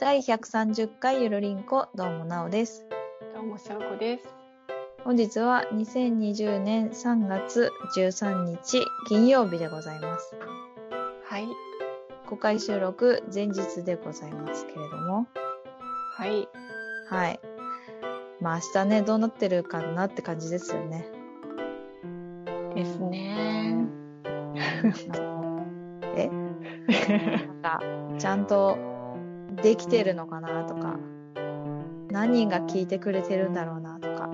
第130回ゆるりんこ、どうもなおです。どうも、しょうこです。本日は2020年3月13日金曜日でございます。はい。公開収録前日でございますけれども、はい。はい。まあ明日ね、どうなってるかなって感じですよね。ですね。え？なんか、ちゃんとできてるのかなとか、何人が聞いてくれてるんだろうなとか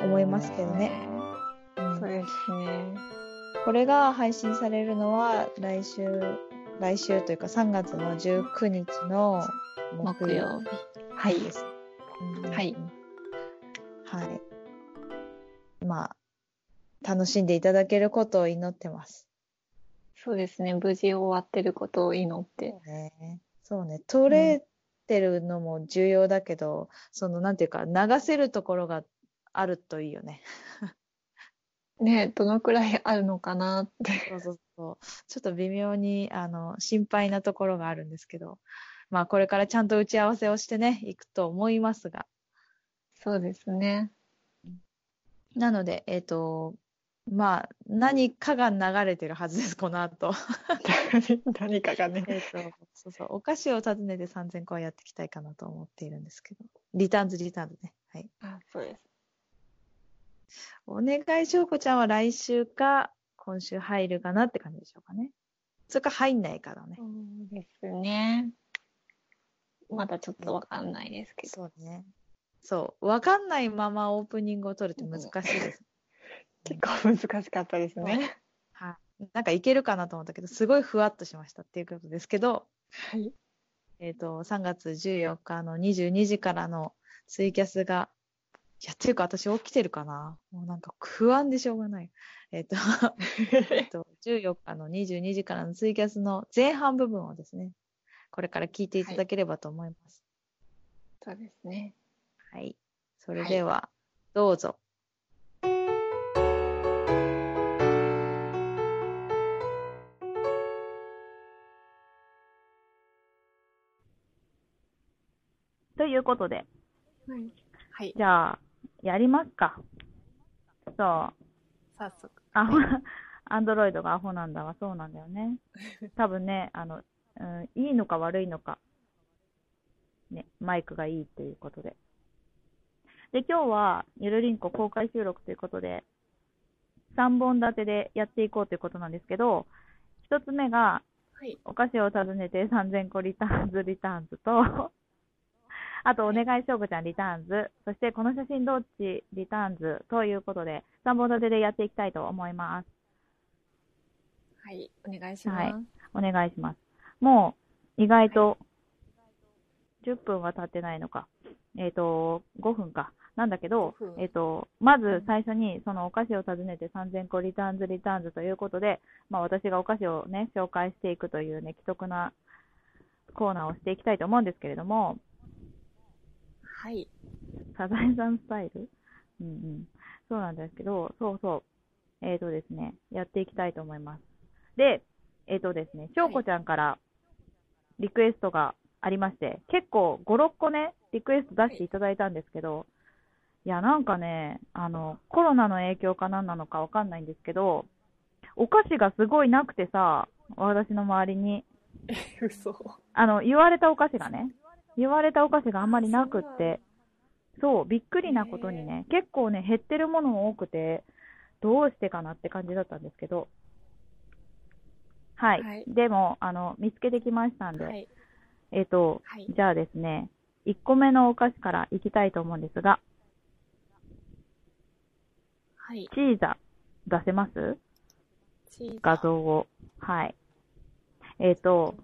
思いますけどね。うんそうですね。これが配信されるのは来週、来週というか3月の19日の木曜日。はいです。うんはい。はい。まあ、楽しんでいただけることを祈ってます。そうですね。無事終わってることを祈って。ね。そうね。取れてるのも重要だけど、その、なんていうか、流せるところがあるといいよね。ねどのくらいあるのかなって。そうそうそう。ちょっと微妙に、あの、心配なところがあるんですけど、まあ、これからちゃんと打ち合わせをしてね、いくと思いますが。そうですね。なので、えっ、と、まあ、何かが流れてるはずです、この後。何かがね。えっと、そうそう、お菓子を訪ねて3000個はやっていきたいかなと思っているんですけど、リターンズ、リターンズね。はい。あ、そうです。お願いしょうこちゃんは来週か、今週入るかなって感じでしょうかね。それか入んないかだねそ。うですね。まだちょっとわかんないですけど。そうね。そう。わかんないままオープニングを取るって難しいです。結構難しかったですね。はい。なんかいけるかなと思ったけど、すごいふわっとしましたっていうことですけど、はい。えっ、と、3月14日の22時からのツイキャスが、いや、っていうか私起きてるかなもうなんか不安でしょうがない。えっ、と、えっと、14日の22時からのツイキャスの前半部分をですね、これから聞いていただければと思います。そうですね。はい。それでは、どうぞ。ということで、はい。はい。じゃあ、やりますか。そう。早速。アホ、アンドロイドがアホなんだわ。そうなんだよね。多分ね、あの、うん、いいのか悪いのか。ね、マイクがいいということで。で、今日は、ゆるりんこ公開収録ということで、3本立てでやっていこうということなんですけど、一つ目が、はい。お菓子を訪ねて3000個リターンズリターンズと、あと、お願いしょうこちゃんリターンズ、そしてこの写真どっちリターンズということで、3本立てでやっていきたいと思います。はい。お願いします。はいお願いします。もう、意外と、10分は経ってないのか。えっ、と、5分か。なんだけど5分、えっ、と、まず最初に、そのお菓子を訪ねて3000個リターンズリターンズということで、まあ私がお菓子をね、紹介していくというね、既得なコーナーをしていきたいと思うんですけれども、はい。サザエさんスタイル？うんうん。そうなんですけど、そうそう。えっ、とですね、やっていきたいと思います。で、えっ、とですね、しょうこちゃんからリクエストがありまして、結構5、6個ね、リクエスト出していただいたんですけど、いや、なんかね、あの、コロナの影響か何なのかわかんないんですけど、お菓子がすごいなくてさ、私の周りに。嘘。あの、言われたお菓子がね、言われたお菓子があんまりなくって、そう、びっくりなことにね、結構ね、減ってるものも多くて、どうしてかなって感じだったんですけど、はい。はいでも、あの、見つけてきましたんで、はい。えっ、と、はい。じゃあですね、1個目のお菓子からいきたいと思うんですが、はい。チーザ、出せます？チーズ画像を。はい。えっ、と、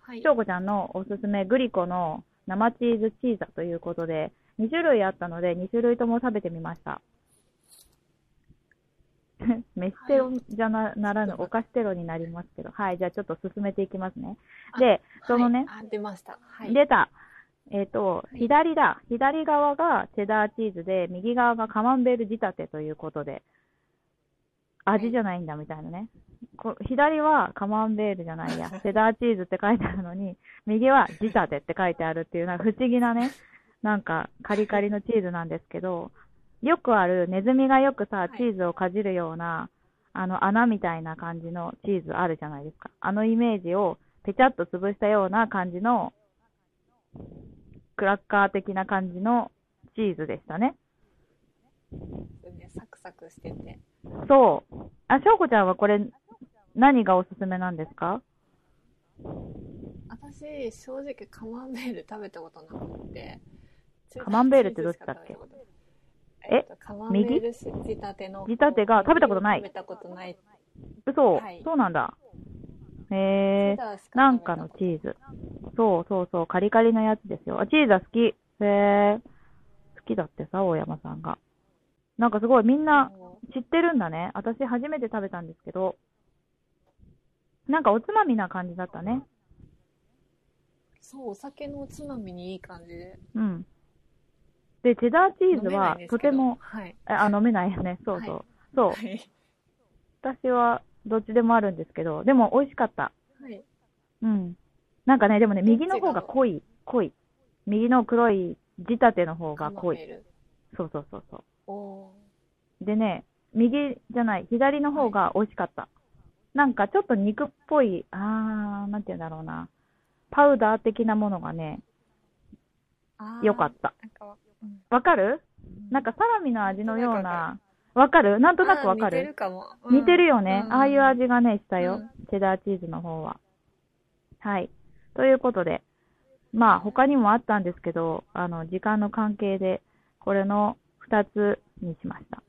はいし。ょうこちゃんのおすすめグリコの生チーズチーザということで、2種類あったので、2種類とも食べてみました。飯テロじゃなならぬお菓子テロになりますけど、はい、じゃあちょっと進めていきますね。で、そのね、はいあ、出ました。はい。出た。えっ、と、い左だ。左側がチェダーチーズで、右側がカマンベール仕立てということで、味じゃないんだみたいなね。こ左はカマンベールじゃないや、チェダーチーズって書いてあるのに、右は仕立てって書いてあるっていう、なんか不思議なね、なんかカリカリのチーズなんですけど、よくあるネズミがよくさは、いチーズをかじるような、あの穴みたいな感じのチーズあるじゃないですか。あのイメージをぺちゃっと潰したような感じの、クラッカー的な感じのチーズでしたね。ねサクサクしてて。そう。あ、しょうこちゃんはこれ、何がおすすめなんですか？私、正直カマンベール食べたことなくて。カマンベールってどっちだっけ？え？えっとカマンベール仕立ての。仕立てが食べたことない食べたことない。嘘、はいそうなんだ。へえーなんかのチーズ。そうそうそう、カリカリのやつですよ。あ、チーズは好き。へえ好きだってさ、大山さんが。なんかすごいみんな知ってるんだね。私初めて食べたんですけど。なんかおつまみな感じだったね。そう、お酒のおつまみにいい感じで。うん。で、チェダーチーズはとても、はい。あ、飲めないよね。そうそう。そう。はい。私はどっちでもあるんですけど、でも美味しかった。はい。うん。なんかね、でもね、右の方が濃い、濃い。右の黒い仕立ての方が濃い。そうそうそうそおう。でね、右じゃない、左の方が美味しかった。なんかちょっと肉っぽい、あー、なんて言うんだろうな。パウダー的なものがね、ー良かった。わ、うんわかる？なんかサラミの味のような、わかるなんとなくわかあー似てるるかも。似てるよね。うんああいう味がね、したよ。うんチェダーチーズの方は。はい。ということで、まあ他にもあったんですけど、あの、時間の関係で、これの2つにしました。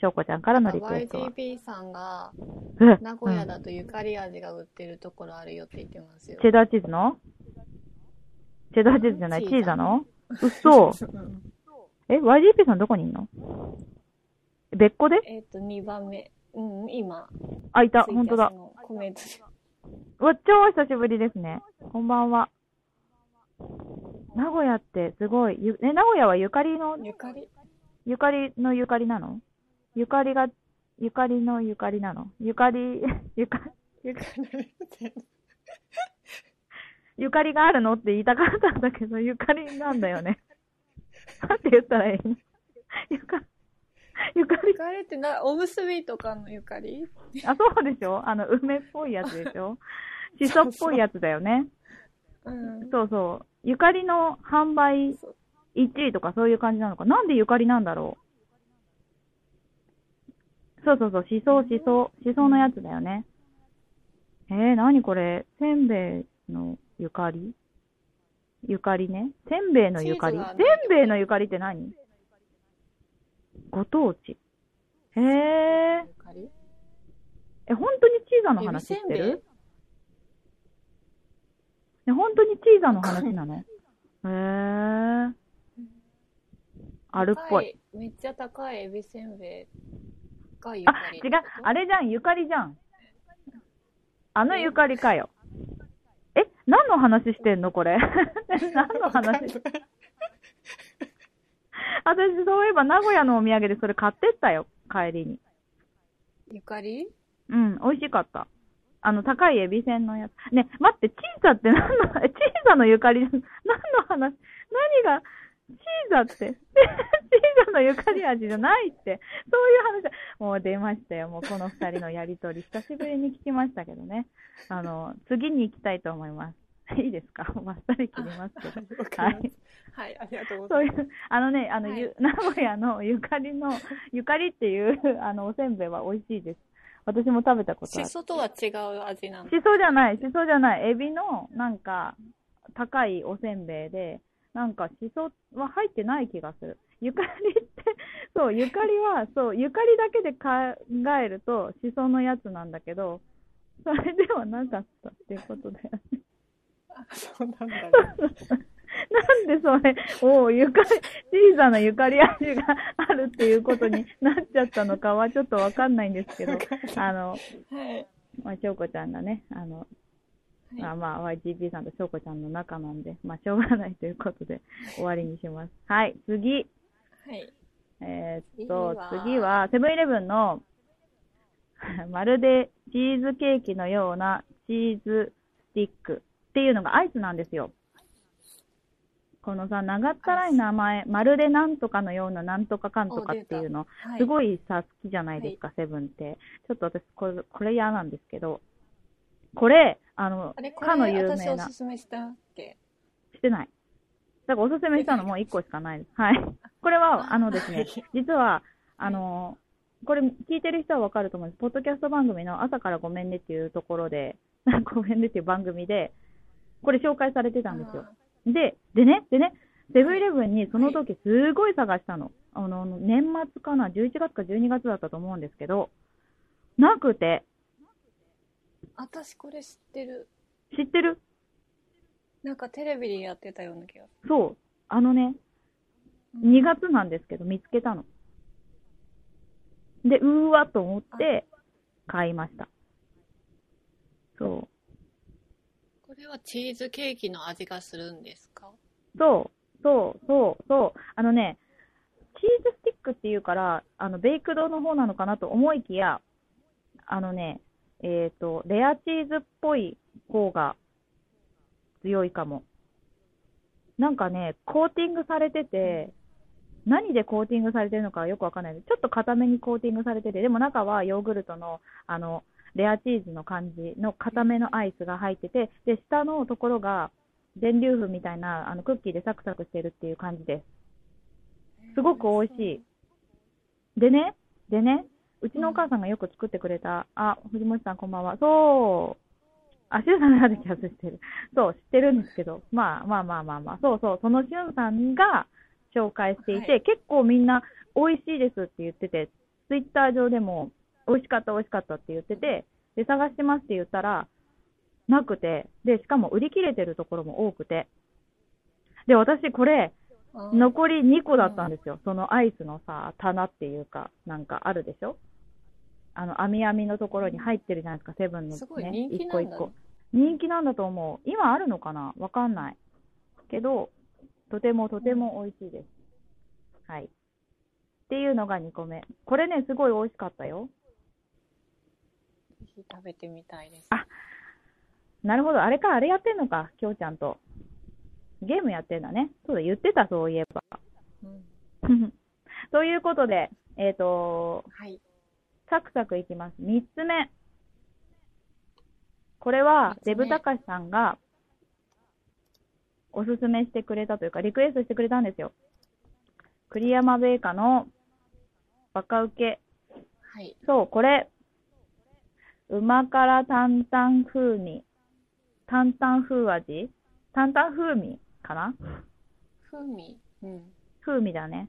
しょうこちゃんからのリクエストは。YGP さんが、え 名古屋うんだとゆかり味が売ってるところあるよって言ってますよ。チェダーチーズの？チェダーチーズじゃない、チチーザーザの？嘘。うんえ、YGP さんどこにいんの？別個で？えっと、2番目。うん、今。あ、いた。ツイキャス本当だ。のコメントわ、超久しぶりですね。こんばんは。名古屋ってすごい。ゆえ、名古屋はゆかりの、ゆかりゆかりのゆかりなの？ゆかりが、ゆかりのゆかりなの？ゆかり、ゆか、ゆかゆかりがあるの？って言いたかったんだけど、ゆかりなんだよね。なんて言ったらいいの？ゆか、ゆかり。ゆかりってな、おむすびとかのゆかり？あ、そうでしょ？あの、梅っぽいやつでしょ？し そっぽいやつだよね。うん。そうそう。ゆかりの販売1位とかそういう感じなのか。なんでゆかりなんだろう。そうそうそう、しそ、しそ、しそのやつだよね。えー、なにこれ。せんべいのゆかり？ゆかりね。せんべいのゆかり？せんべいのゆかりって何？ご当地。へええ、本当にチーザの話知ってる？え、本当にチーザの話なの？へえあるっぽい。高めっちゃ高いエビせんべいがゆあかり。、違う。あれじゃん、ゆかりじゃん。あのゆかりかよ。え、何の話してんのこれ？何の話？私、そういえば名古屋のお土産でそれ買ってったよ、帰りに。ゆかり？うん、美味しかった。あの、高いエビせんのやつ。ね、待って、チーザって何の、えチーザのゆかり、何の話？何が、チーザって、チーザのゆかり味じゃないって、そういう話だ。もう出ましたよ、もうこの二人のやりとり。久しぶりに聞きましたけどね。あの、次に行きたいと思います。いいですか？バッサリ切りますけど。わかりましたはい、ありがとうございます。そういう、あのね、あの、はいゆ名古屋のゆかりの、ゆかりっていう、あの、おせんべいは美味しいです。私も食べたことある。しそとは違う味なの。しそじゃない、しそじゃない。エビの、なんか、高いおせんべいで、なんか、しそは入ってない気がする。ゆかりって、そう、ゆかりは、そう、ゆかりだけで考えると、しそのやつなんだけど、それではなかったっていうことだよね。あそうなんだね。なんでそれ、おう、ゆかり、小さなゆかり味があるっていうことに なっちゃったのかはちょっとわかんないんですけどあの、はい。まあ、しょうこちゃんがね、あの、はいあまあ、YGP さんとしょうこちゃんの仲なんで、まあ、しょうがないということで、終わりにします。はい、次。はい。えーっと次は、セブンイレブンの、まるでチーズケーキのようなチーズスティックっていうのがアイスなんですよ。このさ、長ったらい名前、まるでなんとかのようななんとかかんとかっていうの、はいすごいさ、好きじゃないですか、セブンって。ちょっと私、これ、これ嫌なんですけど、これ、あのあれ、、こかのれ有名な私おす、すめしたっけ？してない。だからおすすめしたのもう1個しかないです。はい。これは、あのですね、実は、あの、これ聞いてる人はわかると思うんです。ポッドキャスト番組の朝からごめんねっていうところで、ごめんねっていう番組で、これ紹介されてたんですよ。で、でね、でね、セブンイレブンにその時すごい探したの。あの、年末かな ?11 月か12月だったと思うんですけど、なくて、私これ知ってる。知ってる？なんかテレビでやってたような気がすそう。あのね、る。2月なんですけど、見つけたの。で、うーわと思って、買いました。そこれはチーズケーキの味がするんですか？う。そう、そう、そう、そう。あのね、チーズスティックっていうから、あの、ベイクドの方なのかなと思いきや、あのね、えっ、と、レアチーズっぽい方が強いかも。なんかね、コーティングされてて、何でコーティングされてるのかよくわかんないです。ちょっと固めにコーティングされてて、でも中はヨーグルトの、あの、レアチーズの感じの固めのアイスが入ってて、で、下のところが全粒粉みたいな、あの、クッキーでサクサクしてるっていう感じです。すごく美味しい。でね、でね、うちのお母さんがよく作ってくれた、あ、藤本さんこんばんは。そう。あ、しゅんさんが出て気がしてる。そう、知ってるんですけど、まあまあまあまあまあ、そうそう、そのしゅんさんが紹介していて、はい結構みんな美味しいですって言ってて、ツイッター上でも美味しかった美味しかったって言ってて、で、探してますって言ったら、なくて、で、しかも売り切れてるところも多くて、で、私これ、残り2個だったんですよ。そのアイスのさ、棚っていうか、なんかあるでしょ？あの、網網のところに入ってるじゃないですか、セブンのね。すごい人気一なんだね個一個。人気なんだと思う。今あるのかな？わかんない。けど、とてもとても美味しいです。はい。っていうのが2個目。これね、すごい美味しかったよ。ぜひ食べてみたいです。あなるほど。あれか、あれやってんのか、きょうちゃんと。ゲームやってんだね。そうだ、言ってた、そういえば。うん ということで、えっ、と、はい。サクサクいきます。三つ目。これはデブたかしさんが、おすすめしてくれたというか、リクエストしてくれたんですよ。栗山ベーカの、バカウケ。はい。そう、これ、うま辛担々風味。担々風味？担々風味？かな？風味。うん。風味だね。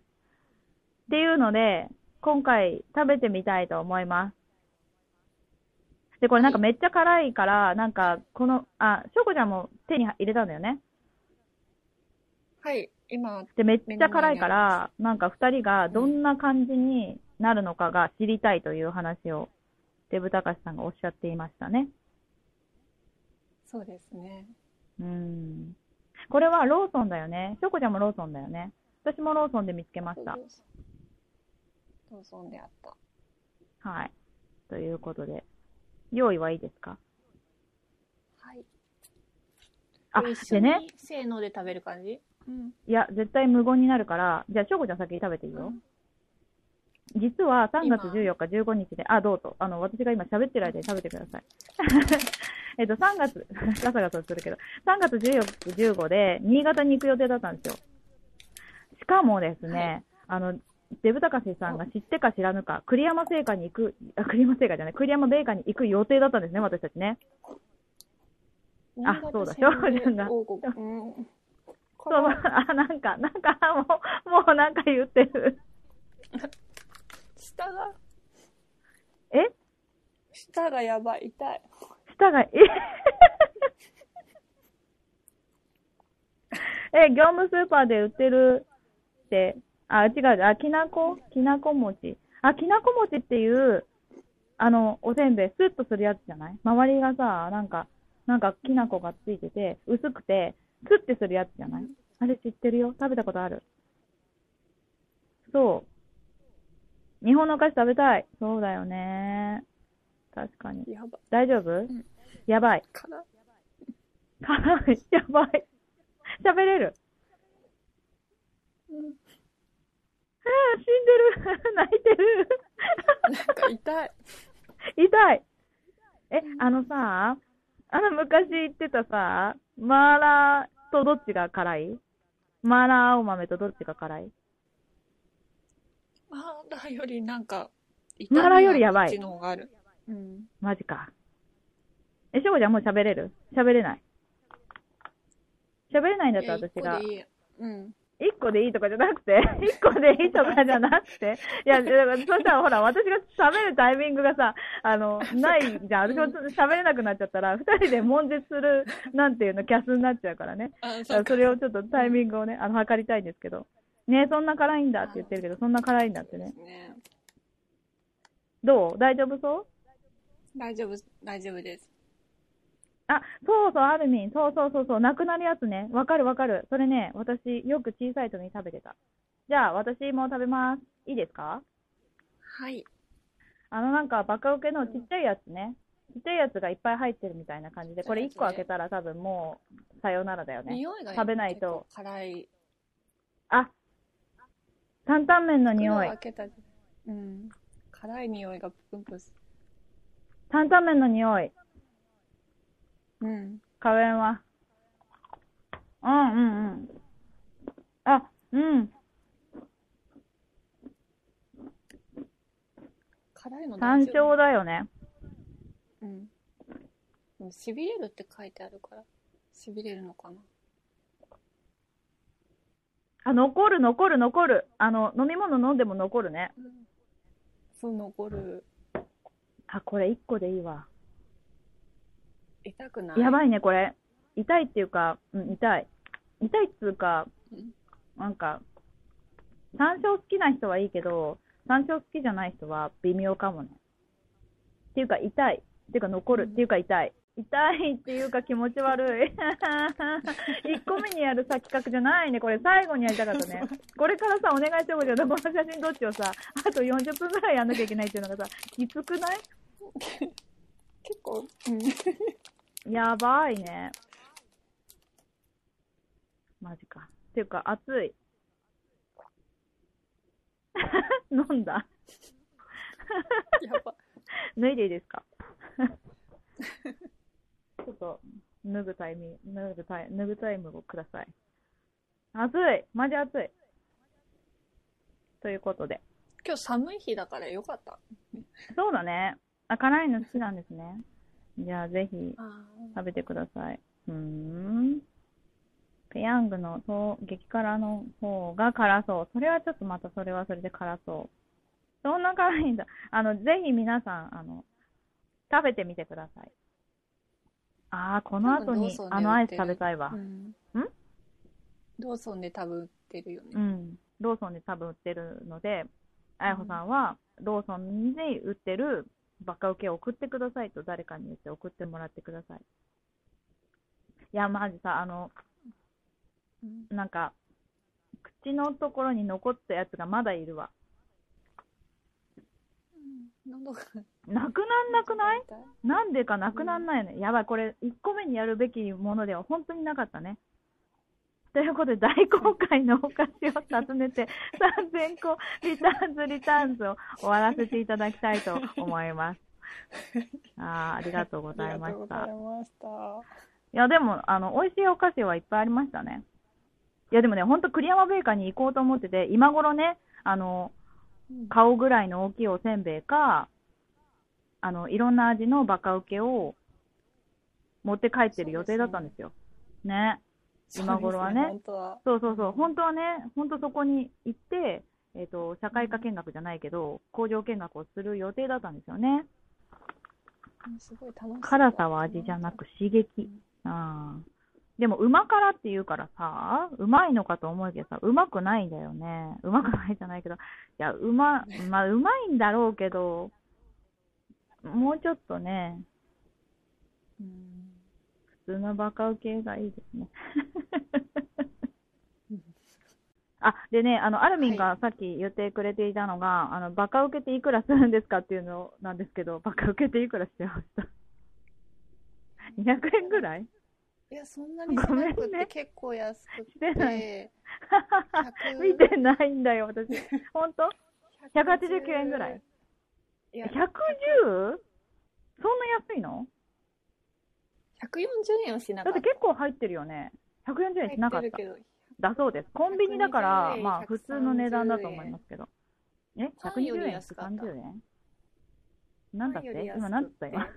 っていうので、今回食べてみたいと思います。で、これなんかめっちゃ辛いから、なんか、この、あ、しょうこちゃんも手に入れたんだよね？はい、今、で、めっちゃ辛いから、なんか二人がどんな感じになるのかが知りたいという話を、デブたかしさんがおっしゃっていましたね。そうですね。うん。これはローソンだよね。しょうこちゃんもローソンだよね。私もローソンで見つけました。ローソンであった。はい。ということで、用意はいいですか？はい。あ、でね、にせーので食べる感じ？うん。いや、絶対無言になるから、じゃあ、しょうこちゃん先に食べていいよ。実は3月14日、15日で、あ、どうぞ。あの、私が今喋ってる間に食べてください。えっと、3月、ガサガサするけど、3月14、15で、新潟に行く予定だったんですよ。しかもですね、あの、デブタカシさんが知ってか知らぬか、栗山製菓に行く、あ、栗山製菓じゃない、栗山ベーカーに行く予定だったんですね、私たちね。あそうだ新潟しょうちゃんが そう、のあ、なんか、なんか、もう、もうなんか言ってる。下が、え？下がやばい、痛い。舌が、え え、業務スーパーで売ってるって、あ、違う、あ、きなこ？きなこ餅。あ、きなこ餅っていう、あの、おせんべい、スッとするやつじゃない？周りがさ、なんか、なんかきなこがついてて、薄くて、スッてするやつじゃない？あれ知ってるよ食べたことある。そう。日本のお菓子食べたい。そうだよね。確かに。やばい。大丈夫、んやばい。辛い。辛い。やばい。喋れる？うんあー死んでる。泣いてる。なんか痛い。痛い。え、あのさ、あの昔言ってたさ、マーラーとどっちが辛い？マーラー青豆とどっちが辛い？マーラーよりなんか、マーラーよりやばいっちの方がある。うん。マジか。え、しょうこちゃんもう喋れる？喋れない。喋れないんだったら私が一個。でいいうん。一個でいいとかじゃなくて、一個でいいとかじゃなくて、いや、だからそしたらほら、私が喋るタイミングがさ、あの、ないじゃん。私も喋れなくなっちゃったら、二人で悶絶する、なんていうの、キャスになっちゃうからね。そそれをちょっとタイミングをね、あの、測りたいんですけど。ねそんな辛いんだって言ってるけど、そんな辛いんだってね。ね。どう？大丈夫そう？大丈夫、大丈夫です。あ、そうそう、アルミン。そうそうそうそう。なくなるやつね。わかるわかる。それね、私、よく小さい時に食べてた。じゃあ、私も食べます。いいですか？はい。あのなんかバカウケのちっちゃいやつね。ちっちゃいやつがいっぱい入ってるみたいな感じで、これ1個開けたら多分もう、さよならだよね。匂いが食べないと辛い。あ、担々麺の匂い袋を。開けたうん。辛い匂いがプンプンす担々麺の匂い。る。うん。カレンは。うんうんうん。あ、うん。辛いの山大丈夫？椒だよね。うん。でも痺れるって書いてあるから、痺れるのかな？あ、残る残る残る。あの、飲み物飲んでも残るね。そう、残る。あ、これ1個でいいわ。痛くない？やばいね、これ。痛いっていうか、うん、痛い。痛いっつうかうん、なんか、山椒好きな人はいいけど、山椒好きじゃない人は微妙かもね。っていうか、痛い。っていうか、残る。うんっていうか、痛い。痛いっていうか気持ち悪い。1個目にやるさ企画じゃないね。これ最後にやりたかったね。これからさ、お願いしようけど、この写真どっちをさ、あと40分ぐらいやんなきゃいけないっていうのがさ、きつくない？結構、うん。やばいね。マジか。っていうか、熱い。飲んだやば。脱いでいいですか？ちょっと、脱ぐタイミング、脱ぐタイ脱ぐタイムをください。熱いマジ熱いということで。今日寒い日だからよかった。そうだね。あ、辛いの好きなんですね。じゃあ、ぜひ、あ食べてください。うーん。ペヤングの激辛の方が辛そう。それはちょっとまたそれはそれで辛そう。そんな辛いんだ。あの、ぜひ皆さん、あの、食べてみてください。ああ、この後にあのアイス食べたいわう。ん。ん？ローソンで多分売ってるよね。うん。ローソンで多分売ってるので、あやほさんは、ローソンで売ってるバカウケを送ってくださいと誰かに言って送ってもらってください。いや、マジさ、あの、うんなんか、口のところに残ったやつがまだいるわ。喉がなくなんなくない？なんでかなくなんないよね。やばい、これ、1個目にやるべきものでは本当になかったね。ということで、大公開のお菓子を訪ねて、3000個リターンズリターンズを終わらせていただきたいと思います。あーありがとうございました。ありがとうございました。いや、でも、あの、美味しいお菓子はいっぱいありましたね。いや、でもね、ほんと栗山ベーカーに行こうと思ってて、今頃ね、あの、顔ぐらいの大きいおせんべいか、あの、いろんな味のバカウケを持って帰ってる予定だったんですよ。ね。今頃はねそうです本当は。そうそうそう。本当はね、本当そこに行って、えっ、と、社会科見学じゃないけど、工場見学をする予定だったんですよね。うんすごい楽しそう辛さは味じゃなく刺激。ああ。でも、うま辛って言うからさ、うまいのかと思うけどさ、うまくないんだよね。うまくないじゃないけど。いや、うま、まあ、うまいんだろうけど、もうちょっとね、うん普通のバカウケがいいですね。あ、でね、あの、アルミンがさっき言ってくれていたのが、あの、バカ受けていくらするんですかっていうのなんですけど、バカ受けていくらしてました。200円ぐらい？いや、そんなにしなくてね結構安くしてないて、見てないんだよ、私。本当？189円ぐらい？いや、110? そんな安いの？140円はしなだってた。結構入ってるよね。140円しなかった入て。るけどだそうです。コンビニだから120、円まあ普通の値段だと思いますけど。え？パンよ ?120 り円安かった ?30 円？なんだって？パンより安く今なんつった今？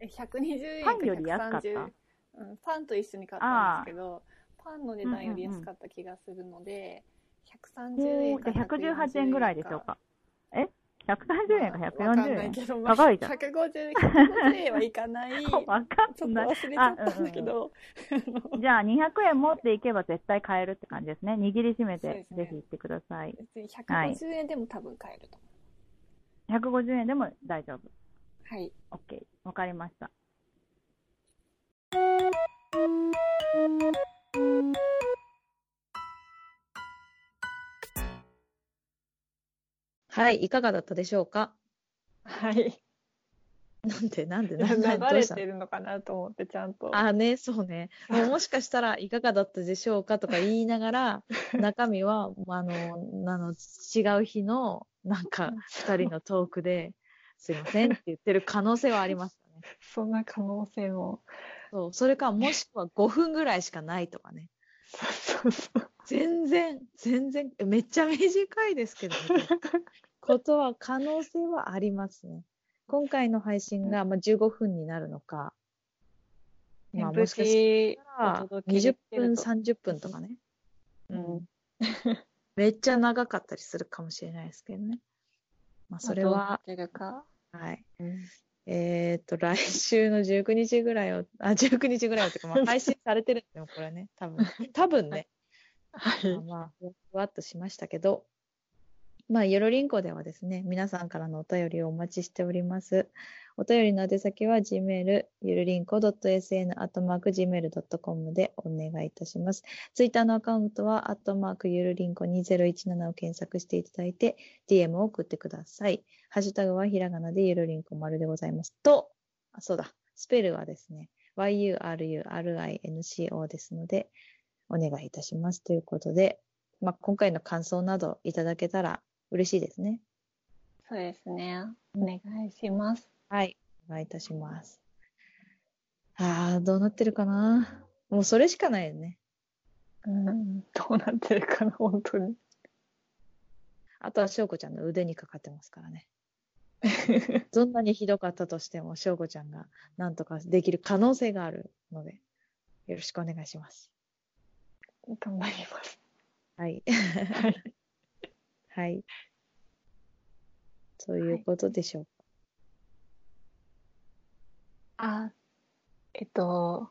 え、120円パンより安かった？130うん、パンと一緒に買ったんですけど、パンの値段より安かった気がするので、130円かおーじゃあ118円ぐらいでしょうか。え ?130 円かわかんな140円高いじゃん。150, 150円はいかない。ちょっわかとんない。忘れちゃったんだけど、じゃあ200円持っていけば絶対買えるって感じですね。握りしめてぜひ行ってください。別に150円でも多分買えると思150円でも大丈夫。う。はい。OK。わかりました。はい、いかがだったでしょうか？はい。なんで、なんで、流なんで、どうれてるのかなと思って、ちゃんと。あ、ね、そうね。もうもしかしたらいかがだったでしょうかとか言いながら、中身は、あの、あの、違う日の、なんか、二人のトークで、すいませんって言ってる可能性はありましたね。そんな可能性も。そう。それか、もしくは5分ぐらいしかないとかね。そうそうそう。全然、全然、えめっちゃ短いですけど、みたいなことは可能性はありますね。今回の配信が、まあ、15分になるのか、まあ、もしかしたら20分、30分とかね。うん。めっちゃ長かったりするかもしれないですけどね。まあ、それは。はい。うん。えーっと、来週の19日ぐらいを、あ、19日ぐらいをっていうか、まあ、配信されてるんですよ、これね。多分。多分ね。はいまあ、ふわっとしましたけど、まあ、ゆるりんこではですね、皆さんからのお便りをお待ちしております。お便りの宛先は gmail、ゆるりんこ .sn、アットマーク gmail.com でお願いいたします。ツイッターのアカウントは、アットマークゆるりんこ2017を検索していただいて、DM を送ってください。ハッシュタグはひらがなでゆるりんこ丸でございます。と、あ、そうだ、スペルはですね、yururinco ですので、お願いいたします。ということで、まあ、今回の感想などいただけたら嬉しいですね。そうですね。お願いします。はい。お願いいたします。ああ、どうなってるかな？もうそれしかないよね。うん。どうなってるかな、本当に。あとは翔子ちゃんの腕にかかってますからね。どんなにひどかったとしても、翔子ちゃんが何とかできる可能性があるので、よろしくお願いします。頑張ります。はい。はい。はい。ということでしょうか？あ、えっと、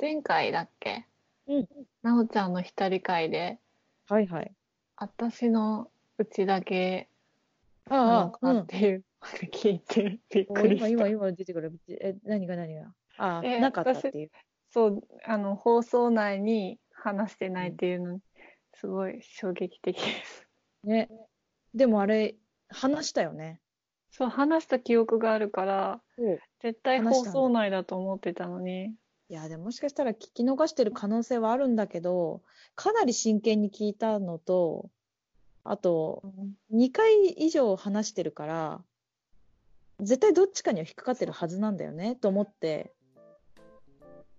前回だっけ？うん。なおちゃんの一人会で、はいはい。私のうちだけなああ、っ。ていう聞いてびっおくり今、した。今、今出てくる。え、何が何が？ああ、えなかったっていう。そう、あの、放送内に話してないっていうの、すごい衝撃的です。ね。でもあれ、話したよね。そう、話した記憶があるから。絶対放送内だと思ってたのに、いや、でももしかしたら聞き逃してる可能性はあるんだけど、かなり真剣に聞いたのと、あと、2回以上話してるから、絶対どっちかには引っかかってるはずなんだよね、と思って、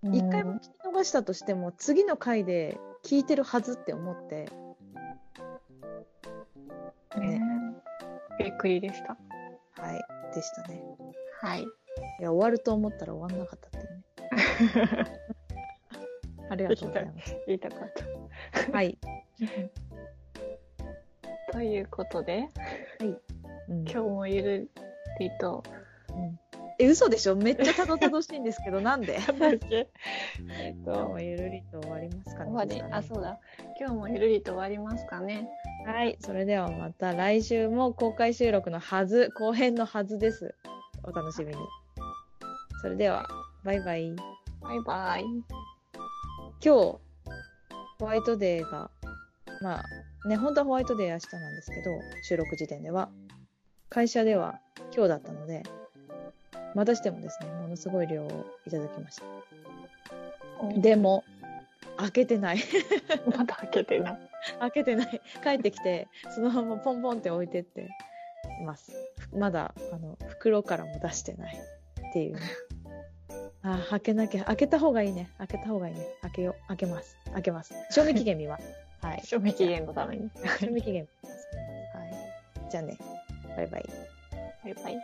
1回も聞き逃したとしても、次の回で聞いてるはずって思って、ねびっくりでした。はい、でしたね。はい。いや、終わると思ったら終わんなかったっていうね。ありがとうございます。言いたかった。はい。ということで、うん今日もゆるりと、うんえ、嘘でしょ？めっちゃたどたどしいんですけど、なんで？えっ今日と、もゆるりと終わりますかね。ねあ、そうだ。今日もゆるりと終わりますかね。はい。それではまた来週も公開収録のはず、後編のはずです。お楽しみに。それでは、バイバイ。バイバイ。今日、ホワイトデーが、まあ、ね、本当はホワイトデー明日なんですけど、収録時点では。会社では今日だったので、またしてもですね、ものすごい量をいただきました。でも、開けてない。まだ開けてない。開けてない。帰ってきて、そのままポンポンって置いてっています。まだ、あの、袋からも出してないっていうね。あー、開けなきゃ。開けた方がいいね。開けた方がいいね。開けよう。開けます。開けます。賞味期限見ます。はい。賞味期限のために。賞味期限。はい。じゃあね。バイバイ。バイバイ。